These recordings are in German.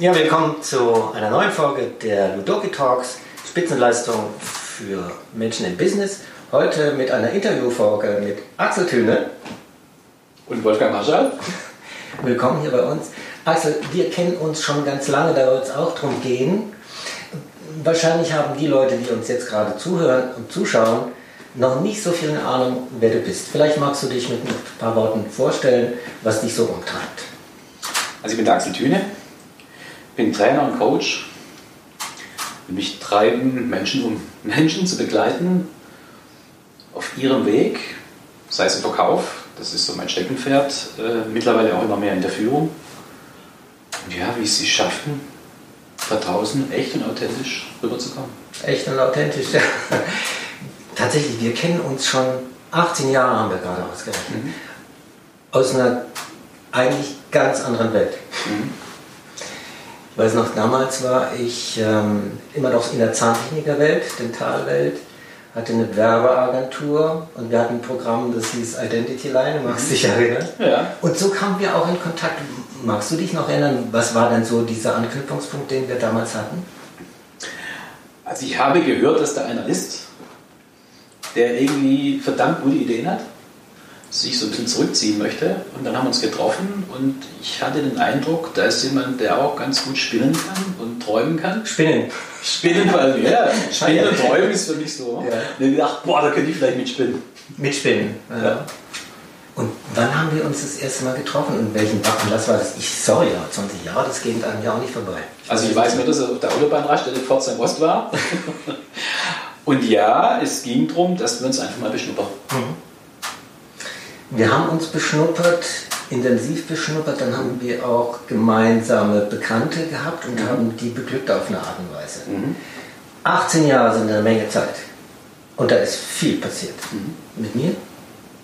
Ja, willkommen zu einer neuen Folge der Ludoki Talks, Spitzenleistung für Menschen im Business. Heute mit einer Interviewfolge mit Axel Thüne. Und Wolfgang Marschall. Willkommen hier bei uns. Axel, wir kennen uns schon ganz lange, da wird es auch darum gehen. Wahrscheinlich haben die Leute, die uns jetzt gerade zuhören und zuschauen, noch nicht so viel Ahnung, wer du bist. Vielleicht magst du dich mit ein paar Worten vorstellen, was dich so umtreibt. Also ich bin der Axel Thüne, bin Trainer und Coach. Mich treiben Menschen, um Menschen zu begleiten auf ihrem Weg, sei es im Verkauf, das ist so mein Steckenpferd, äh, mittlerweile auch immer mehr in der Führung. Und ja, wie sie schaffen, da draußen echt und authentisch rüberzukommen. Echt und authentisch, ja. Tatsächlich, wir kennen uns schon 18 Jahre, haben wir gerade ausgerechnet. Mhm. Aus einer eigentlich ganz anderen Welt. Mhm. Ich weiß noch, damals war ich ähm, immer noch in der Zahntechnikerwelt, Dentalwelt, hatte eine Werbeagentur und wir hatten ein Programm, das hieß Identity Line, magst du dich erinnern? Ja. Und so kamen wir auch in Kontakt. Magst du dich noch erinnern, was war denn so dieser Anknüpfungspunkt, den wir damals hatten? Also ich habe gehört, dass da einer ist, der irgendwie verdammt gute Ideen hat, sich so ein bisschen zurückziehen möchte. Und dann haben wir uns getroffen und ich hatte den Eindruck, da ist jemand, der auch ganz gut spinnen kann und träumen kann. Spinnen. Spinnen, weil ja, Spinnen und Träumen ist für mich so. Ja. Und ich gedacht, boah, da könnte ich vielleicht mitspinnen. Mitspinnen, ja. ja. Und wann haben wir uns das erste Mal getroffen? Und welchen Anlass war das? Ich, sorry, 20 Jahre, das geht an mir auch nicht vorbei. Also ich weiß nur, dass er auf der Autobahnraststelle Pforzheim Ost war. Und ja, es ging darum, dass wir uns einfach mal beschnuppern. Mhm. Wir haben uns beschnuppert, intensiv beschnuppert, dann haben wir auch gemeinsame Bekannte gehabt und mhm. haben die beglückt auf eine Art und Weise. Mhm. 18 Jahre sind eine Menge Zeit. Und da ist viel passiert. Mhm. Mit mir,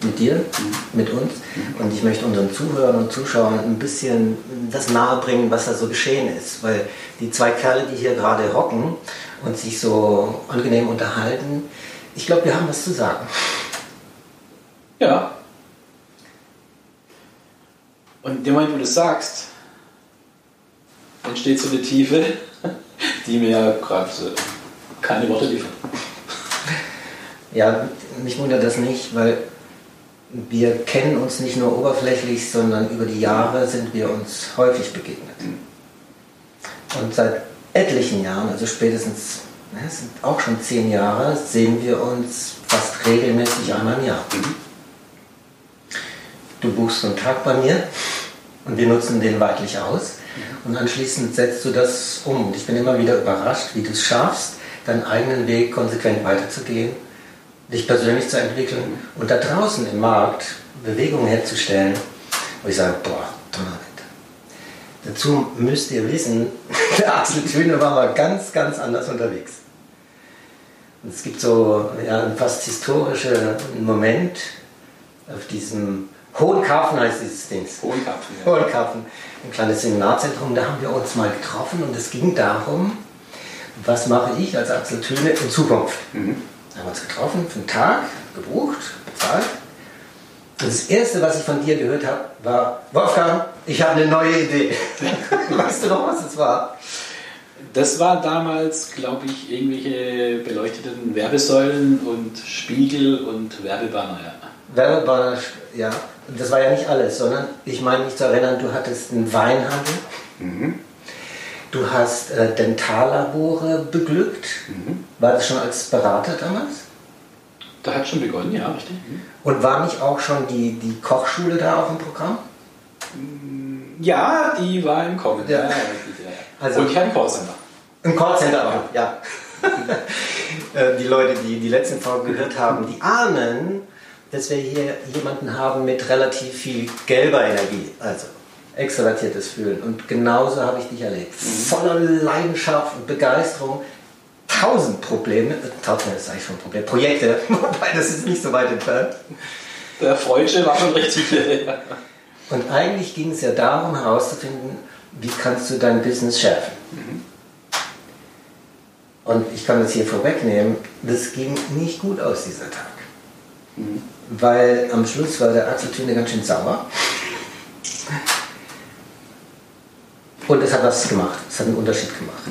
mit dir, mhm. mit uns. Mhm. Und ich möchte unseren Zuhörern und Zuschauern ein bisschen das nahebringen, was da so geschehen ist. Weil die zwei Kerle, die hier gerade hocken und sich so angenehm unterhalten, ich glaube, wir haben was zu sagen. Ja. Und in dem Moment, wo du das sagst, entsteht so eine Tiefe, die mir gerade keine Worte liefert. Ja, mich wundert das nicht, weil wir kennen uns nicht nur oberflächlich, sondern über die Jahre sind wir uns häufig begegnet. Mhm. Und seit etlichen Jahren, also spätestens, es sind auch schon zehn Jahre, sehen wir uns fast regelmäßig einmal im Jahr. Mhm. Du buchst einen Tag bei mir und wir nutzen den weitlich aus. Und anschließend setzt du das um. Und ich bin immer wieder überrascht, wie du es schaffst, deinen eigenen Weg konsequent weiterzugehen dich persönlich zu entwickeln und da draußen im Markt Bewegungen herzustellen, wo ich sage, boah, Donnerwetter. Dazu müsst ihr wissen, der Axel Thüne war mal ganz, ganz anders unterwegs. Es gibt so ja, einen fast historischen Moment auf diesem Hohenkarfen heißt dieses Ding. Hohenkarfen, ja. Hohenkarfen, ein kleines Seminarzentrum, da haben wir uns mal getroffen und es ging darum, was mache ich als Axel Thüne in Zukunft. Mhm haben wir uns getroffen, für einen Tag, gebucht, bezahlt. Und das Erste, was ich von dir gehört habe, war, Wolfgang, ich habe eine neue Idee. weißt du noch, was das war? Das war damals, glaube ich, irgendwelche beleuchteten Werbesäulen und Spiegel und Werbebanner, ja. Werbebanner, ja. Das war ja nicht alles, sondern ich meine mich zu erinnern, du hattest einen Weinhandel. Mhm. Du hast äh, Dentallabore beglückt. Mhm. War das schon als Berater damals? Da hat schon begonnen, ja, richtig. Mhm. Und war nicht auch schon die, die Kochschule da auf dem Programm? Mm, ja, die war im Kommen. Ja. Ja, richtig, ja. Also, Und ich hatte ein Callcenter. Ein Callcenter auch, ja. Äh, die Leute, die die letzten Folgen gehört haben, die ahnen, dass wir hier jemanden haben mit relativ viel gelber Energie. Also extrovertiertes Fühlen. Und genauso habe ich dich erlebt. Mhm. Voller Leidenschaft und Begeisterung. Tausend Probleme, äh, tausend ist eigentlich schon ein Problem, Projekte, wobei das ist nicht so weit entfernt. Der Freudsche war schon richtig. und eigentlich ging es ja darum herauszufinden, wie kannst du dein Business schärfen. Mhm. Und ich kann das hier vorwegnehmen, das ging nicht gut aus dieser Tag. Mhm. Weil am Schluss war der Axel ganz schön sauer Und es hat was gemacht, es hat einen Unterschied gemacht.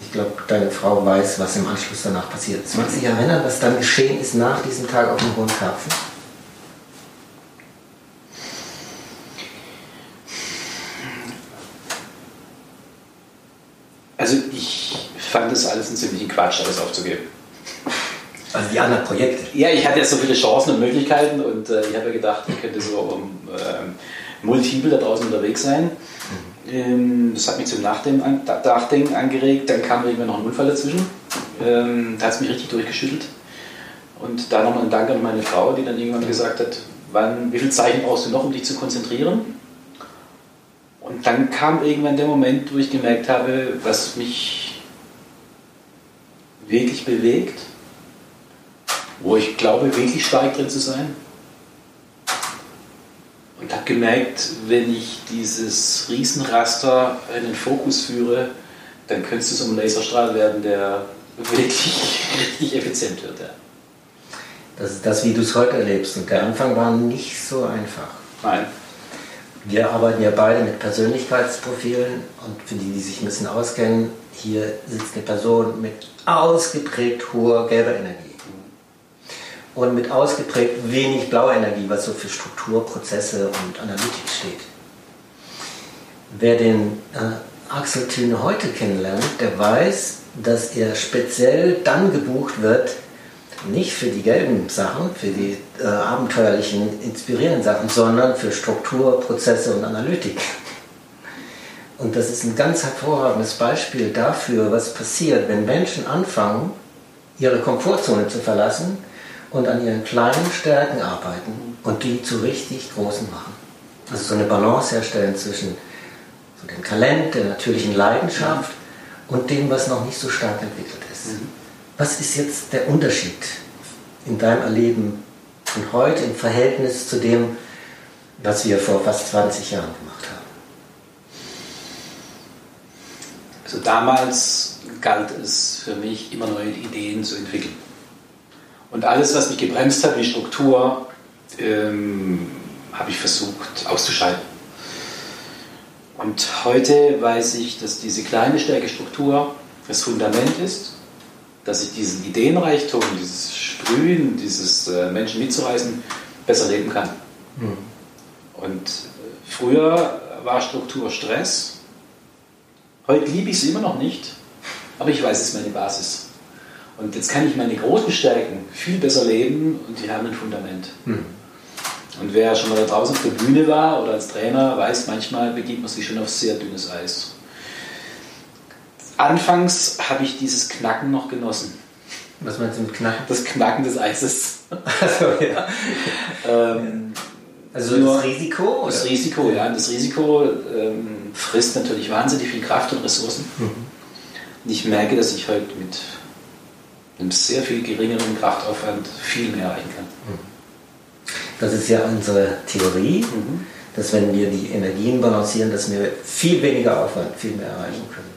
Ich glaube, deine Frau weiß, was im Anschluss danach passiert ist. Magst du dich erinnern, was dann geschehen ist nach diesem Tag auf dem Hohen Karpfen? Also ich fand es alles ein ziemlichen Quatsch, alles aufzugeben. Also die anderen Projekte? Ja, ich hatte ja so viele Chancen und Möglichkeiten und äh, ich habe ja gedacht, ich könnte so um, äh, multiple da draußen unterwegs sein. Mhm. Ähm, das hat mich zum Nachdenken, Nachdenken angeregt. Dann kam irgendwann noch ein Unfall dazwischen. Ähm, da hat es mich richtig durchgeschüttelt. Und da nochmal ein Dank an meine Frau, die dann irgendwann gesagt hat, wann, wie viel Zeichen brauchst du noch, um dich zu konzentrieren? Und dann kam irgendwann der Moment, wo ich gemerkt habe, was mich wirklich bewegt, wo ich glaube, wirklich stark drin zu sein. Und habe gemerkt, wenn ich dieses Riesenraster in den Fokus führe, dann könnte es so ein Laserstrahl werden, der wirklich richtig effizient wird. Ja. Das ist das, wie du es heute erlebst. Und der Anfang war nicht so einfach. Nein. Wir arbeiten ja beide mit Persönlichkeitsprofilen und für die, die sich ein bisschen auskennen, hier sitzt eine Person mit ausgeprägt hoher gelber Energie und mit ausgeprägt wenig blauer Energie, was so für Struktur, Prozesse und Analytik steht. Wer den äh, Axel Thüne heute kennenlernt, der weiß, dass er speziell dann gebucht wird, nicht für die gelben Sachen, für die äh, abenteuerlichen, inspirierenden Sachen, sondern für Struktur, Prozesse und Analytik. Und das ist ein ganz hervorragendes Beispiel dafür, was passiert, wenn Menschen anfangen, ihre Komfortzone zu verlassen und an ihren kleinen Stärken arbeiten und die zu richtig großen machen. Also so eine Balance herstellen zwischen so dem Talent, der natürlichen Leidenschaft und dem, was noch nicht so stark entwickelt ist. Mhm. Was ist jetzt der Unterschied in deinem Erleben von heute im Verhältnis zu dem, was wir vor fast 20 Jahren gemacht haben? Also damals galt es für mich, immer neue Ideen zu entwickeln. Und alles, was mich gebremst hat, wie Struktur, ähm, habe ich versucht auszuschalten. Und heute weiß ich, dass diese kleine Stärke Struktur das Fundament ist dass ich diesen Ideenreichtum, dieses Sprühen, dieses äh, Menschen mitzureißen, besser leben kann. Mhm. Und äh, früher war Struktur Stress. Heute liebe ich es immer noch nicht, aber ich weiß, es ist meine Basis. Und jetzt kann ich meine großen Stärken viel besser leben und die haben ein Fundament. Mhm. Und wer schon mal da draußen auf der Bühne war oder als Trainer, weiß, manchmal beginnt man sich schon auf sehr dünnes Eis. Anfangs habe ich dieses Knacken noch genossen. Was meinst du mit Knacken? Das Knacken des Eises. Also, ja. ähm, also das Risiko? Das oder? Risiko, ja. Das Risiko ähm, frisst natürlich wahnsinnig viel Kraft und Ressourcen. Mhm. Und ich merke, dass ich heute mit einem sehr viel geringeren Kraftaufwand viel mehr erreichen kann. Mhm. Das ist ja unsere Theorie, mhm. dass wenn wir die Energien balancieren, dass wir viel weniger Aufwand viel mehr erreichen können.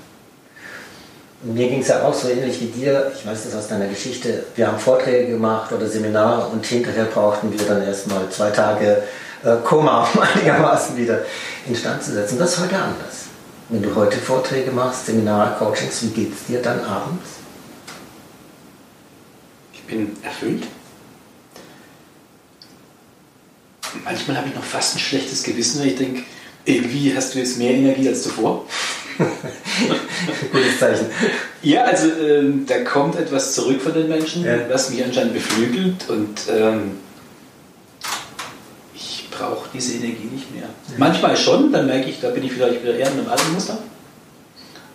Mir ging es ja auch so ähnlich wie dir. Ich weiß das aus deiner Geschichte. Wir haben Vorträge gemacht oder Seminare und hinterher brauchten wir dann erstmal zwei Tage äh, Koma, um einigermaßen wieder instand zu setzen. Das ist heute anders. Wenn du heute Vorträge machst, Seminare, Coachings, wie geht es dir dann abends? Ich bin erfüllt. Manchmal habe ich noch fast ein schlechtes Gewissen, weil ich denke, irgendwie hast du jetzt mehr Energie als zuvor. Gutes Zeichen. Ja, also ähm, da kommt etwas zurück von den Menschen, ja. was mich anscheinend beflügelt und ähm, ich brauche diese Energie nicht mehr. Ja. Manchmal schon, dann merke ich, da bin ich vielleicht wieder eher in einem alten Muster.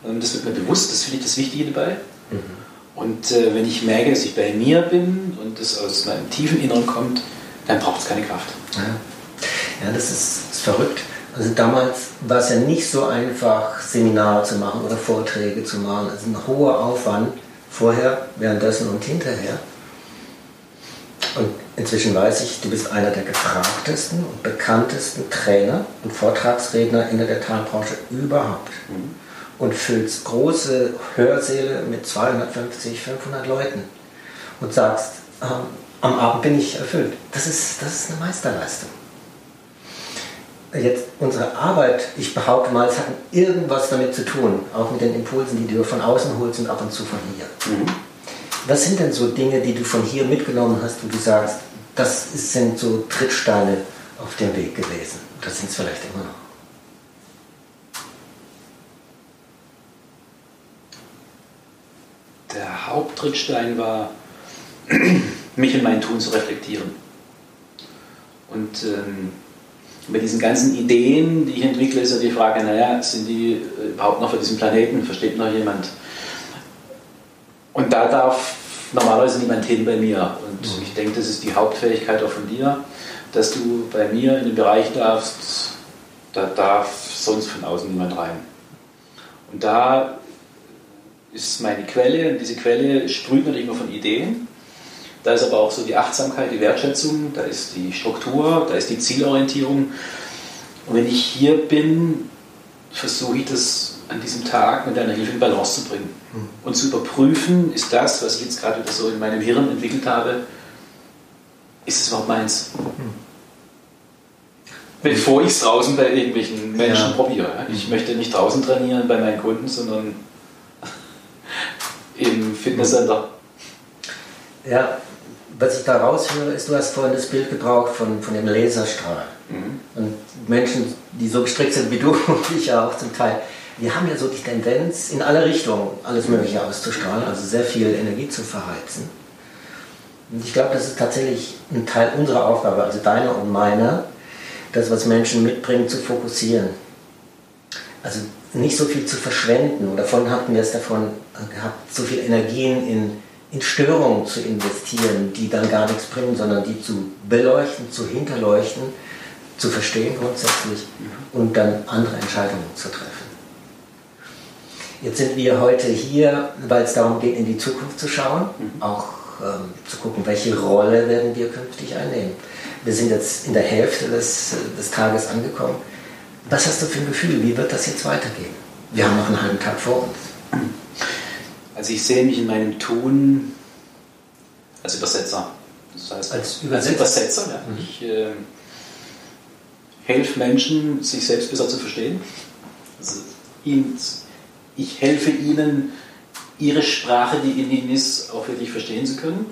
Ähm, das wird mir bewusst, das finde ich das Wichtige dabei. Mhm. Und äh, wenn ich merke, dass ich bei mir bin und das aus meinem tiefen Inneren kommt, dann braucht es keine Kraft. Ja, ja das ist, ist verrückt. Also damals war es ja nicht so einfach, Seminare zu machen oder Vorträge zu machen. Also ein hoher Aufwand vorher, währenddessen und hinterher. Und inzwischen weiß ich, du bist einer der gefragtesten und bekanntesten Trainer und Vortragsredner in der Detailbranche überhaupt. Mhm. Und füllst große Hörsäle mit 250, 500 Leuten und sagst, ähm, am Abend bin ich erfüllt. Das ist, das ist eine Meisterleistung. jetzt unsere Arbeit, ich behaupte mal, es hat irgendwas damit zu tun, auch mit den Impulsen, die du von außen holst und ab und zu von hier. Mhm. Was sind denn so Dinge, die du von hier mitgenommen hast, wo du sagst, das sind so Trittsteine auf dem Weg gewesen? Das sind es vielleicht immer noch. Der Haupttrittstein war, mich in mein Tun zu reflektieren. Und ähm, mit diesen ganzen Ideen, die ich entwickle, ist ja die Frage, naja, sind die überhaupt noch für diesen Planeten? Versteht noch jemand? Und da darf normalerweise niemand hin bei mir. Und mhm. ich denke, das ist die Hauptfähigkeit auch von dir, dass du bei mir in den Bereich darfst, da darf sonst von außen niemand rein. Und da ist meine Quelle, und diese Quelle sprüht natürlich immer von Ideen. Da ist aber auch so die Achtsamkeit, die Wertschätzung, da ist die Struktur, da ist die Zielorientierung. Und wenn ich hier bin, versuche ich das an diesem Tag mit deiner Hilfe in Balance zu bringen. Mhm. Und zu überprüfen, ist das, was ich jetzt gerade wieder so in meinem Hirn entwickelt habe, ist es überhaupt meins? Bevor ich es draußen bei irgendwelchen Menschen ja. probiere. Ich möchte nicht draußen trainieren bei meinen Kunden, sondern im Fitnesscenter. Ja, was ich da raushöre, ist, du hast vorhin das Bild gebraucht von, von dem Laserstrahl. Mhm. Und Menschen, die so gestrickt sind wie du und ich ja auch zum Teil, wir haben ja so die Tendenz, in alle Richtungen alles Mögliche auszustrahlen, also sehr viel Energie zu verheizen. Und ich glaube, das ist tatsächlich ein Teil unserer Aufgabe, also deiner und meiner, das, was Menschen mitbringen, zu fokussieren. Also nicht so viel zu verschwenden. Davon hatten wir es davon gehabt, so viel Energien in in Störungen zu investieren, die dann gar nichts bringen, sondern die zu beleuchten, zu hinterleuchten, zu verstehen grundsätzlich mhm. und dann andere Entscheidungen zu treffen. Jetzt sind wir heute hier, weil es darum geht, in die Zukunft zu schauen, mhm. auch ähm, zu gucken, welche Rolle werden wir künftig einnehmen. Wir sind jetzt in der Hälfte des, des Tages angekommen. Was hast du für ein Gefühl? Wie wird das jetzt weitergehen? Wir haben noch einen halben Tag vor uns. Also ich sehe mich in meinem Tun als Übersetzer. Das heißt, als Übersetzer, als Übersetzer ja. Mhm. Ich äh, helfe Menschen, sich selbst besser zu verstehen. Also ich helfe ihnen, ihre Sprache, die in ihnen ist, auch wirklich verstehen zu können.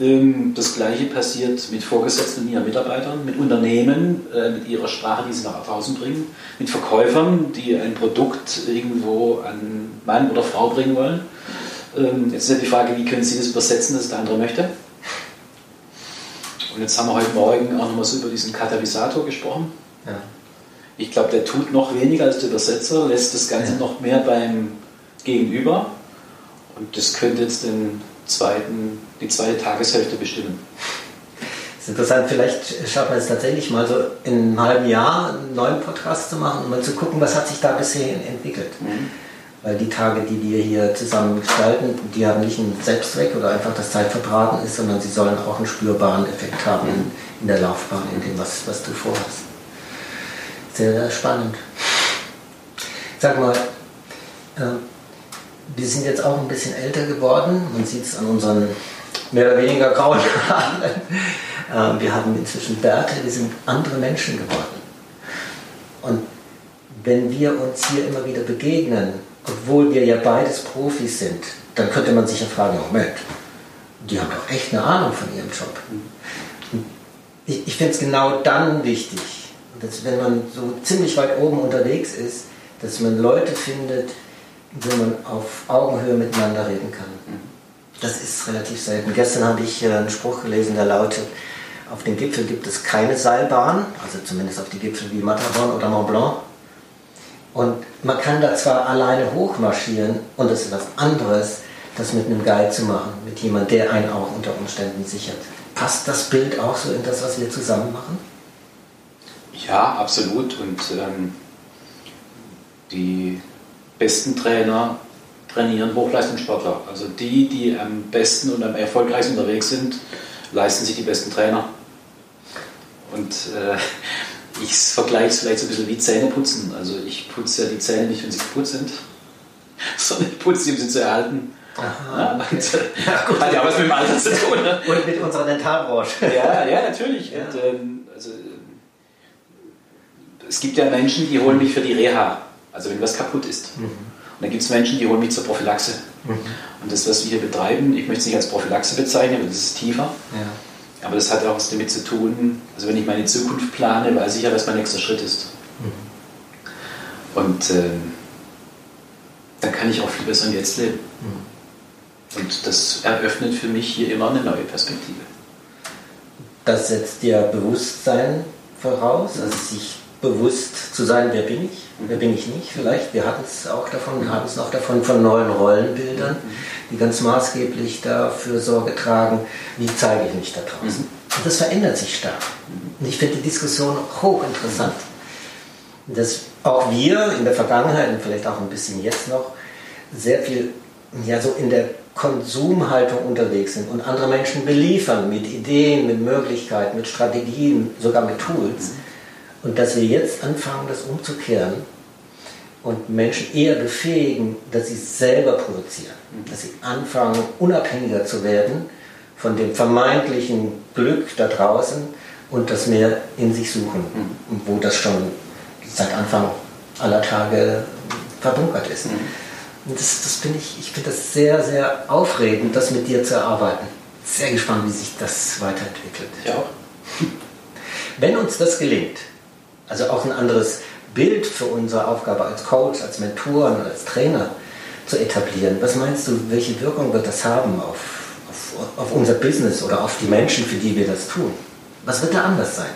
Ähm, das gleiche passiert mit Vorgesetzten und ihren Mitarbeitern, mit Unternehmen, äh, mit ihrer Sprache, die sie nach draußen bringen, mit Verkäufern, die ein Produkt irgendwo an Mann oder Frau bringen wollen. Ähm, jetzt ist ja die Frage, wie können Sie das übersetzen, dass der andere möchte? Und jetzt haben wir heute Morgen auch nochmal so über diesen Katalysator gesprochen. Ja. Ich glaube, der tut noch weniger als der Übersetzer, lässt das Ganze ja. noch mehr beim Gegenüber. Und das könnte jetzt den zweiten, die zweite Tageshälfte bestimmen. Das ist interessant, vielleicht schaffen wir es tatsächlich mal so in einem halben Jahr einen neuen Podcast zu machen und mal zu gucken, was hat sich da bisher entwickelt. Mhm. Weil die Tage, die wir hier zusammen gestalten, die haben nicht einen Selbstzweck oder einfach das Zeitverbraten ist, sondern sie sollen auch einen spürbaren Effekt haben in, in der Laufbahn, in dem, was, was du vorhast. Sehr, sehr spannend. Sag mal, äh, wir sind jetzt auch ein bisschen älter geworden. Man sieht es an unseren mehr oder weniger grauen Haaren. Äh, wir haben inzwischen Bärte, wir sind andere Menschen geworden. Und wenn wir uns hier immer wieder begegnen, obwohl wir ja beides Profis sind, dann könnte man sich ja fragen, Moment, die haben doch echt eine Ahnung von ihrem Job. Ich, ich finde es genau dann wichtig, dass wenn man so ziemlich weit oben unterwegs ist, dass man Leute findet, wo man auf Augenhöhe miteinander reden kann. Das ist relativ selten. Gestern habe ich äh, einen Spruch gelesen, der lautet, auf den Gipfel gibt es keine Seilbahn, also zumindest auf die Gipfel wie Matterhorn oder Mont Blanc. Und man kann da zwar alleine hochmarschieren und es ist was anderes, das mit einem Guide zu machen, mit jemandem, der einen auch unter Umständen sichert. Passt das Bild auch so in das, was wir zusammen machen? Ja, absolut. Und ähm, die besten Trainer trainieren Hochleistungssportler. Also die, die am besten und am erfolgreichsten unterwegs sind, leisten sich die besten Trainer. Und äh, ich vergleiche es vielleicht so ein bisschen wie Zähneputzen. Also ich putze ja die Zähne nicht, wenn sie kaputt sind, sondern ich putze sie, um sie zu erhalten. Aha, ja, und, äh, ja, gut. Hat ja was mit dem Alter zu tun. Ne? Und mit unserer Dentalbranche. ja, ja, natürlich. Ja. Und, ähm, also, es gibt ja Menschen, die holen mich für die Reha, also wenn was kaputt ist. Mhm. Und dann gibt es Menschen, die holen mich zur Prophylaxe. Mhm. Und das, was wir hier betreiben, ich möchte es nicht als Prophylaxe bezeichnen, weil das ist tiefer. Ja. Aber das hat auch was damit zu tun, also wenn ich meine Zukunft plane, weiß ich ja, was mein nächster Schritt ist. Mhm. Und äh, dann kann ich auch viel besser im Jetzt leben. Mhm. Und das eröffnet für mich hier immer eine neue Perspektive. Das setzt dir Bewusstsein voraus, also sich bewusst zu sein, wer bin ich, wer bin ich nicht vielleicht. Wir hatten es auch davon, haben es noch davon von neuen Rollenbildern, die ganz maßgeblich dafür Sorge tragen, wie zeige ich mich da draußen. Und das verändert sich stark. Und ich finde die Diskussion hochinteressant. Dass auch wir in der Vergangenheit und vielleicht auch ein bisschen jetzt noch sehr viel ja, so in der Konsumhaltung unterwegs sind und andere Menschen beliefern mit Ideen, mit Möglichkeiten, mit Strategien, sogar mit Tools und dass wir jetzt anfangen, das umzukehren und Menschen eher befähigen, dass sie selber produzieren, dass sie anfangen, unabhängiger zu werden von dem vermeintlichen Glück da draußen und das mehr in sich suchen, mhm. wo das schon seit Anfang aller Tage verbunkert ist. Mhm. Und das, das finde ich, ich finde das sehr, sehr aufregend, das mit dir zu erarbeiten. Sehr gespannt, wie sich das weiterentwickelt. Ja. Wenn uns das gelingt, also auch ein anderes Bild für unsere Aufgabe als Coach, als Mentoren, als Trainer zu etablieren. Was meinst du, welche Wirkung wird das haben auf, auf, auf unser Business oder auf die Menschen, für die wir das tun? Was wird da anders sein?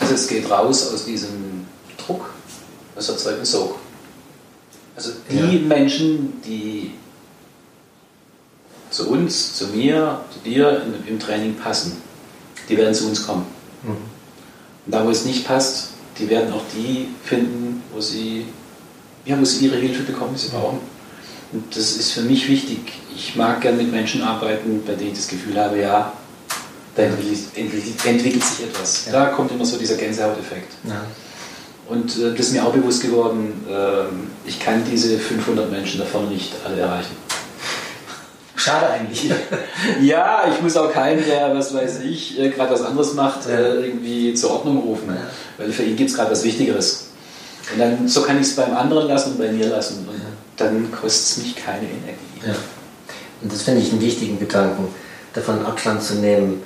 Also es geht raus aus diesem Druck, das erzeugt einen Sog. Also die ja. Menschen, die zu uns, zu mir, zu dir im Training passen, die werden zu uns kommen. Mhm. Und da, wo es nicht passt, die werden auch die finden, wo sie, ja, wo sie ihre Hilfe bekommen, die sie brauchen. Und das ist für mich wichtig. Ich mag gerne mit Menschen arbeiten, bei denen ich das Gefühl habe, ja, da entwickelt, entwickelt sich etwas. Ja. Da kommt immer so dieser Gänsehauteffekt. Ja. Und äh, das ist mir auch bewusst geworden, äh, ich kann diese 500 Menschen davon nicht alle erreichen. Schade eigentlich. ja, ich muss auch keinen, der, was weiß ich, äh, gerade was anderes macht, ja. Äh, irgendwie zur Ordnung rufen. Ja. Weil für ihn gibt es gerade was Wichtigeres. Und dann, so kann ich es beim anderen lassen und bei mir lassen. Und ja. dann kostet es mich keine Energie. Und das finde ich einen wichtigen Gedanken, davon Abstand zu nehmen,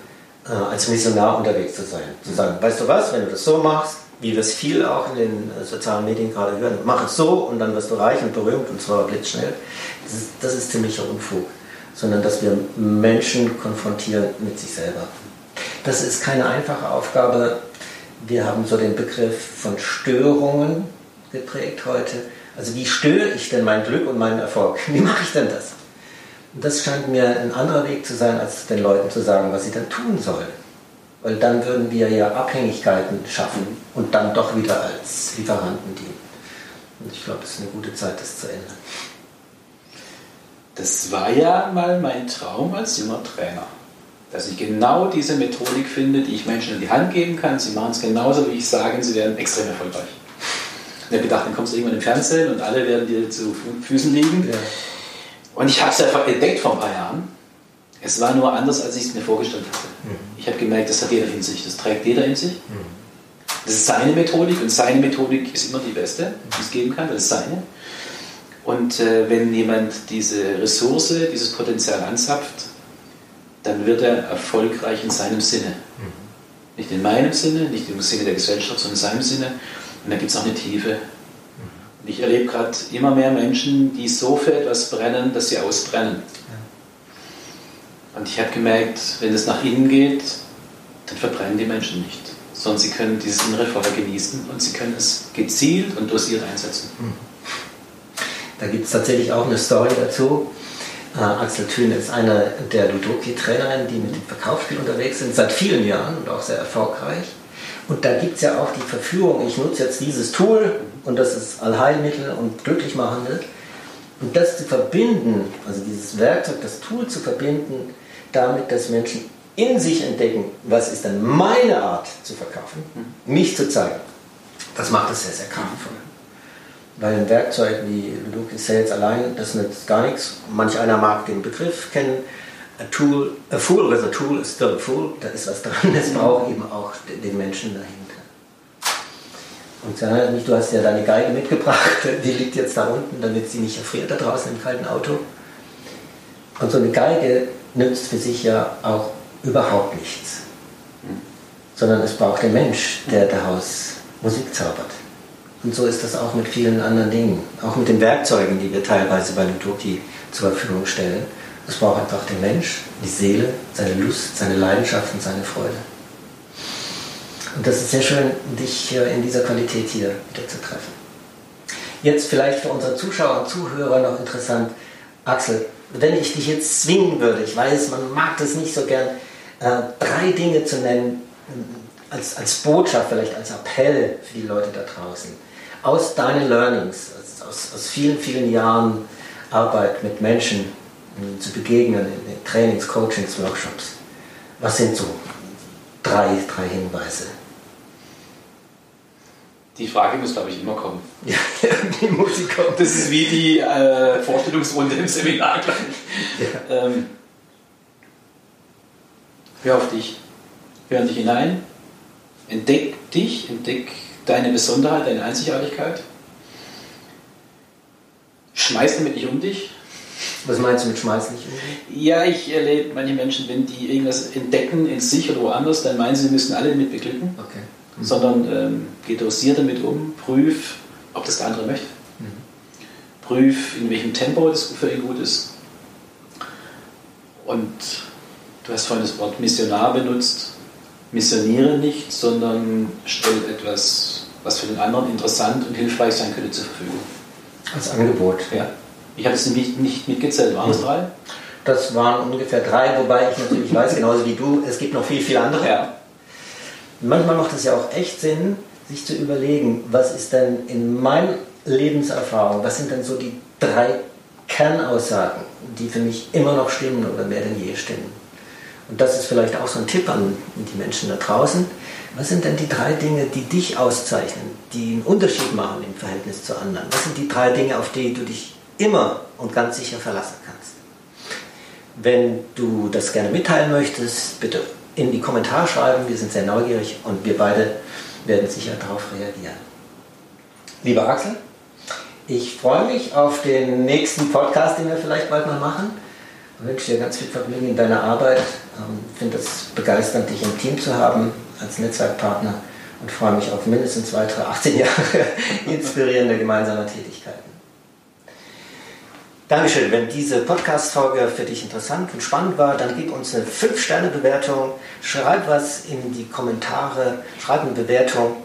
äh, als Missionar unterwegs zu sein. Zu sagen, weißt du was, wenn du das so machst, wie wir es viel auch in den sozialen Medien gerade hören, mach es so und dann wirst du reich und berühmt und zwar blitzschnell. Das ist, das ist ziemlicher Unfug sondern dass wir Menschen konfrontieren mit sich selber. Das ist keine einfache Aufgabe. Wir haben so den Begriff von Störungen geprägt heute. Also wie störe ich denn mein Glück und meinen Erfolg? Wie mache ich denn das? Und das scheint mir ein anderer Weg zu sein, als den Leuten zu sagen, was sie dann tun sollen. Weil dann würden wir ja Abhängigkeiten schaffen und dann doch wieder als Lieferanten dienen. Und ich glaube, es ist eine gute Zeit, das zu ändern. Das war ja mal mein Traum als junger Trainer. Dass ich genau diese Methodik finde, die ich Menschen in die Hand geben kann. Sie machen es genauso, wie ich sage, sie werden extrem erfolgreich. Ich habe gedacht, dann kommst du irgendwann im Fernsehen und alle werden dir zu Füßen liegen. Ja. Und ich habe es ja entdeckt vor ein paar Jahren. Es war nur anders, als ich es mir vorgestellt hatte. Mhm. Ich habe gemerkt, das hat jeder in sich, das trägt jeder in sich. Mhm. Das ist seine Methodik und seine Methodik ist immer die beste, die es geben kann, das ist seine. Und äh, wenn jemand diese Ressource, dieses Potenzial anzapft, dann wird er erfolgreich in seinem Sinne. Mhm. Nicht in meinem Sinne, nicht im Sinne der Gesellschaft, sondern in seinem Sinne. Und da gibt es auch eine Tiefe. Mhm. Und ich erlebe gerade immer mehr Menschen, die so für etwas brennen, dass sie ausbrennen. Und ich habe gemerkt, wenn es nach innen geht, dann verbrennen die Menschen nicht, sondern sie können dieses innere Feuer genießen und sie können es gezielt und dosiert einsetzen. Mhm. Da gibt es tatsächlich auch eine Story dazu. Äh, Axel Thüne ist eine der Ludoki-Trainerinnen, die mit dem Verkaufsspiel unterwegs sind, seit vielen Jahren und auch sehr erfolgreich. Und da gibt es ja auch die Verführung, ich nutze jetzt dieses Tool und das ist Allheilmittel und glücklich machende. Und das zu verbinden, also dieses Werkzeug, das Tool zu verbinden, damit, dass Menschen in sich entdecken, was ist denn meine Art zu verkaufen, mich zu zeigen, das macht es sehr, sehr kraftvoll. Weil ein Werkzeug wie Ludoki Sales allein, das nützt gar nichts. Manch einer mag den Begriff kennen, a tool, a fool with a tool is still a fool. Da ist was dran. Es braucht eben auch den Menschen dahinter. Und erinnert mich, du hast ja deine Geige mitgebracht, die liegt jetzt da unten, damit sie nicht erfriert da draußen im kalten Auto. Und so eine Geige nützt für sich ja auch überhaupt nichts. Sondern es braucht den Mensch, der daraus Musik zaubert. Und so ist das auch mit vielen anderen Dingen. Auch mit den Werkzeugen, die wir teilweise bei Ludoki zur Verfügung stellen. Es braucht einfach den Mensch, die Seele, seine Lust, seine Leidenschaft und seine Freude. Und das ist sehr schön, dich in dieser Qualität hier wieder zu treffen. Jetzt vielleicht für unsere Zuschauer und Zuhörer noch interessant, Axel, wenn ich dich jetzt zwingen würde, ich weiß, man mag das nicht so gern, äh, drei Dinge zu nennen, als, als Botschaft, vielleicht als Appell für die Leute da draußen, aus deinen Learnings, aus, aus vielen, vielen Jahren Arbeit mit Menschen äh, zu begegnen, in Trainings, Coachings, Workshops. Was sind so drei, drei Hinweise? Die Frage muss, glaube ich, immer kommen. Ja, die muss sie kommen. Das ist wie die äh, Vorstellungsrunde im Seminar, glaube ich. Ja. Ähm, hör auf dich. Hör dich hinein. Entdeck dich, entdeck deine Besonderheit, deine Einzigartigkeit. Schmeiß damit nicht um dich. Was meinst du mit schmeiß nicht um dich? Ja, ich erlebe manche Menschen, wenn die irgendwas entdecken in sich oder woanders, dann meinen sie, sie müssen alle mit beglücken. Okay mhm. sondern ähm, geh dosiert damit um, prüf, ob das der andere möchte. Mhm. Prüf, in welchem Tempo das für ihn gut ist. Und du hast vorhin das Wort Missionar benutzt. Missioniere nicht, sondern stell etwas, was für den anderen interessant und hilfreich sein könnte, zur Verfügung. Als Angebot. Ja. Ich habe es nicht, nicht mitgezählt. Waren es mhm. drei? Das waren ungefähr drei, wobei ich natürlich weiß, genauso wie du, es gibt noch viel, viel andere. Ja. Manchmal macht es ja auch echt Sinn, sich zu überlegen, was ist denn in meiner Lebenserfahrung, was sind denn so die drei Kernaussagen, die für mich immer noch stimmen oder mehr denn je stimmen. Und das ist vielleicht auch so ein Tipp an die Menschen da draußen. Was sind denn die drei Dinge, die dich auszeichnen, die einen Unterschied machen im Verhältnis zu anderen? Was sind die drei Dinge, auf die du dich immer und ganz sicher verlassen kannst? Wenn du das gerne mitteilen möchtest, bitte in die Kommentare schreiben. Wir sind sehr neugierig und wir beide werden sicher darauf reagieren. Lieber Axel, ich freue mich auf den nächsten Podcast, den wir vielleicht bald mal machen. Ich wünsche dir ganz viel Vergnügen in deiner Arbeit. Ich finde es begeisternd, dich im Team zu haben als Netzwerkpartner und freue mich auf mindestens weitere 18 Jahre inspirierende gemeinsame Tätigkeiten. Dankeschön. Wenn diese Podcast-Folge für dich interessant und spannend war, dann gib uns eine 5-Sterne-Bewertung, schreib was in die Kommentare, schreib eine Bewertung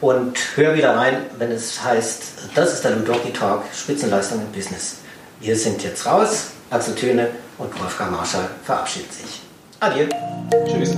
und hör wieder rein, wenn es heißt, das ist der Ludoki Talk, Spitzenleistung im Business. Wir sind jetzt raus, Axel Töne und Wolfgang Marschall verabschiedet sich. Adieu. Tschüss.